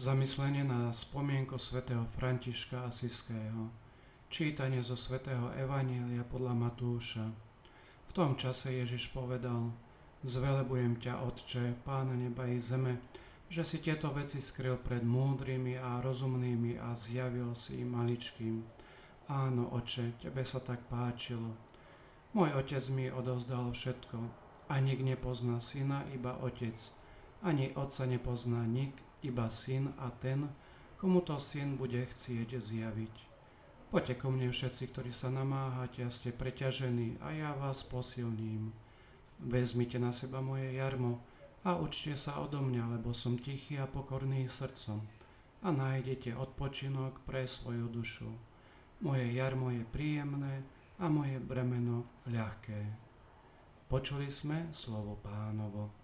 Zamyslenie na spomienku svätého Františka Asiského. Čítanie zo svätého Evanielia podľa Matúša. V tom čase Ježiš povedal, Zvelebujem ťa, Otče, Pána neba i zeme, že si tieto veci skryl pred múdrymi a rozumnými a zjavil si im maličkým. Áno, Oče, tebe sa tak páčilo. Môj otec mi odovzdal všetko a nik nepozná syna, iba otec. Ani otca nepozná nik, iba syn a ten, komu to syn bude chcieť zjaviť. Poďte ko mne všetci, ktorí sa namáhate a ste preťažení a ja vás posilním. Vezmite na seba moje jarmo a učte sa odo mňa, lebo som tichý a pokorný srdcom a nájdete odpočinok pre svoju dušu. Moje jarmo je príjemné a moje bremeno ľahké. Počuli sme slovo pánovo.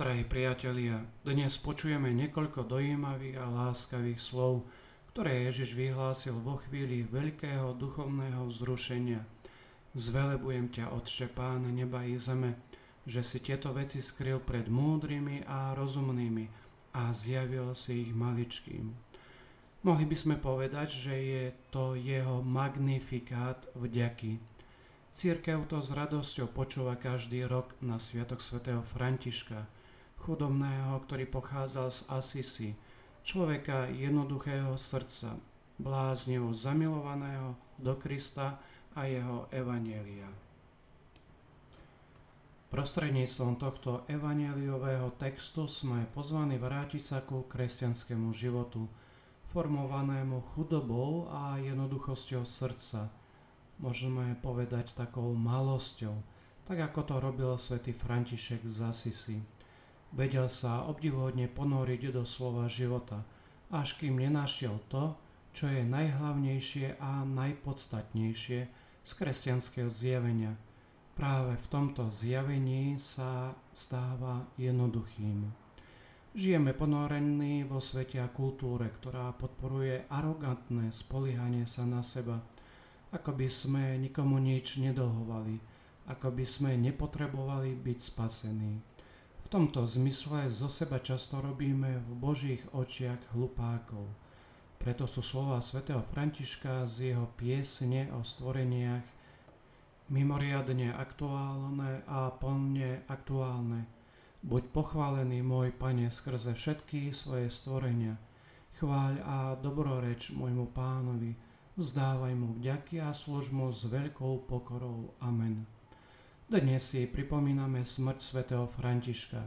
Drahí priatelia, dnes počujeme niekoľko dojímavých a láskavých slov, ktoré Ježiš vyhlásil vo chvíli veľkého duchovného vzrušenia. Zvelebujem ťa, Otče Pána neba i zeme, že si tieto veci skryl pred múdrymi a rozumnými a zjavil si ich maličkým. Mohli by sme povedať, že je to jeho magnifikát vďaky. Církev to s radosťou počúva každý rok na Sviatok svätého Františka – chudobného, ktorý pochádzal z Asisi, človeka jednoduchého srdca, bláznivo zamilovaného do Krista a jeho evanielia. Prostredníctvom tohto evanieliového textu sme pozvaní vrátiť sa ku kresťanskému životu, formovanému chudobou a jednoduchosťou srdca, môžeme povedať takou malosťou, tak ako to robil svätý František z Asisi. Vedel sa obdivuhodne ponoriť do slova života, až kým nenašiel to, čo je najhlavnejšie a najpodstatnejšie z kresťanského zjavenia. Práve v tomto zjavení sa stáva jednoduchým. Žijeme ponorení vo svete a kultúre, ktorá podporuje arogantné spoliehanie sa na seba, ako by sme nikomu nič nedlhovali, ako by sme nepotrebovali byť spasení. V tomto zmysle zo seba často robíme v Božích očiach hlupákov. Preto sú slova svätého Františka z jeho piesne o stvoreniach mimoriadne aktuálne a plne aktuálne. Buď pochválený môj Pane skrze všetky svoje stvorenia. Chváľ a dobroreč môjmu pánovi, vzdávaj mu vďaky a služ mu s veľkou pokorou. Amen. Dnes si pripomíname smrť svätého Františka.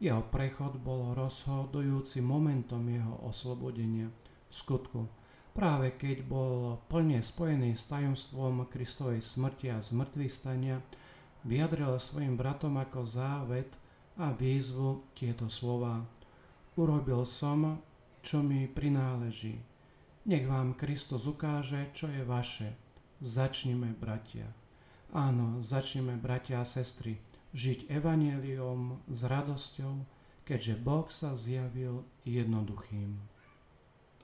Jeho prechod bol rozhodujúcim momentom jeho oslobodenia. V skutku, práve keď bol plne spojený s tajomstvom Kristovej smrti a zmrtvých stania, vyjadril svojim bratom ako závet a výzvu tieto slova. Urobil som, čo mi prináleží. Nech vám Kristus ukáže, čo je vaše. Začnime, bratia. Áno, začneme, bratia a sestry, žiť evaneliom s radosťou, keďže Boh sa zjavil jednoduchým.